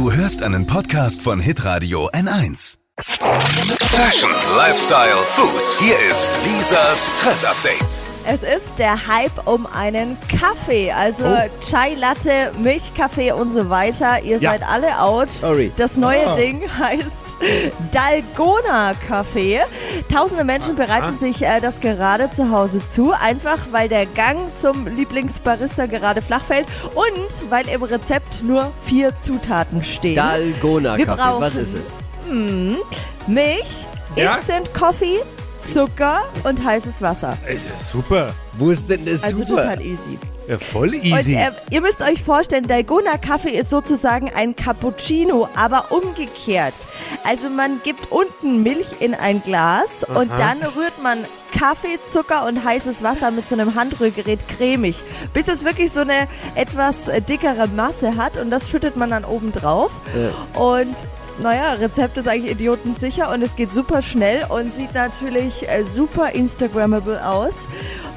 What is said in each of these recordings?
Du hörst einen Podcast von Hitradio N1. Fashion, Lifestyle, Food. Hier ist Lisas Trend Update. Es ist der Hype um einen Kaffee, also Chai Latte, Milchkaffee und so weiter. Ihr Ja. seid alle out. Sorry. Das neue Ding heißt Dalgona Kaffee. Tausende Menschen bereiten sich äh, das gerade zu Hause zu, einfach weil der Gang zum Lieblingsbarista gerade flach fällt und weil im Rezept nur vier Zutaten stehen. Dalgona Kaffee, was ist es? Milch, Ja? Instant Coffee, Zucker und heißes Wasser. Es ist super. Wo ist denn das Also super? total easy. Ja, voll Und easy. äh, ihr müsst euch vorstellen, Dalgona Kaffee ist sozusagen ein Cappuccino, aber umgekehrt. Also man gibt unten Milch in ein Glas und dann rührt man Kaffee, Zucker und heißes Wasser mit so einem Handrührgerät cremig, bis es wirklich so eine etwas dickere Masse hat und das schüttet man dann oben drauf. Und naja, Rezept ist eigentlich idiotensicher und es geht super schnell und sieht natürlich äh, super Instagrammable aus.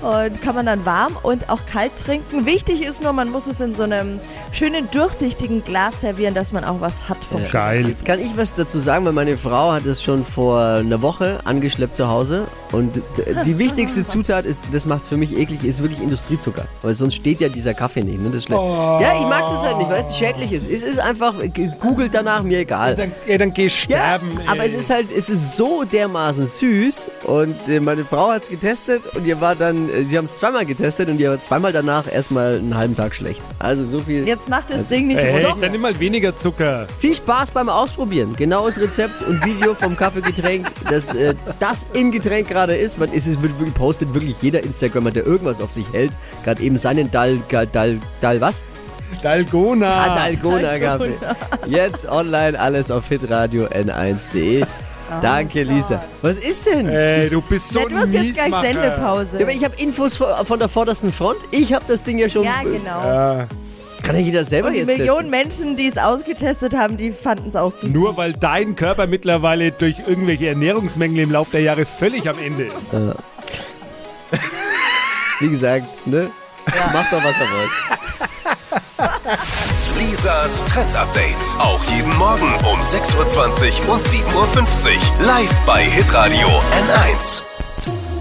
Und kann man dann warm und auch kalt trinken. Wichtig ist nur, man muss es in so einem schönen durchsichtigen Glas servieren, dass man auch was hat vom Ja. Geil. Jetzt kann ich was dazu sagen, weil meine Frau hat es schon vor einer Woche angeschleppt zu Hause. Und die wichtigste Zutat ist, das macht es für mich eklig, ist wirklich Industriezucker. Weil sonst steht ja dieser Kaffee nicht. Ne? Das ist schlecht. Ja, ich mag das halt nicht, weil es schädlich ist. Es ist einfach, googelt danach, mir egal. Dann, ja, dann geh Ja, sterben. aber ey. es ist halt, es ist so dermaßen süß und äh, meine Frau hat es getestet und ihr war dann, äh, sie haben es zweimal getestet und ihr war zweimal danach erstmal einen halben Tag schlecht. Also so viel. Jetzt macht das Ding nicht Ey, runter. dann nimm mal weniger Zucker. Viel Spaß beim Ausprobieren. Genaues Rezept und Video vom Kaffeegetränk, das äh, das im Getränk gerade ist. Man, es ist postet wirklich jeder Instagrammer, der irgendwas auf sich hält. Gerade eben seinen Dal, Dal, Dal, Dal was? Dalgona. Ah, Dalgona Kaffee. Jetzt online alles auf hitradio n1.de. Danke, Lisa. Was ist denn? Ey, du bist so Na, du ein hast jetzt gleich. Sendepause. Ja, aber ich habe Infos von, von der vordersten Front. Ich habe das Ding ja schon. Ja, genau. Ja, Kann ja jeder selber Und die jetzt Millionen testen. Menschen, die es ausgetestet haben, die fanden es auch zu süß. nur weil dein Körper mittlerweile durch irgendwelche Ernährungsmängel im Laufe der Jahre völlig am Ende ist. Wie gesagt, ne? Macht doch, was ihr wollt. Lisas Trend Update. Auch jeden Morgen um 6.20 Uhr und 7.50 Uhr. Live bei Hitradio N1.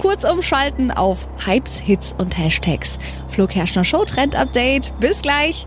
kurz umschalten auf Hypes, Hits und Hashtags. Flo Kerschner Show Trend Update. Bis gleich.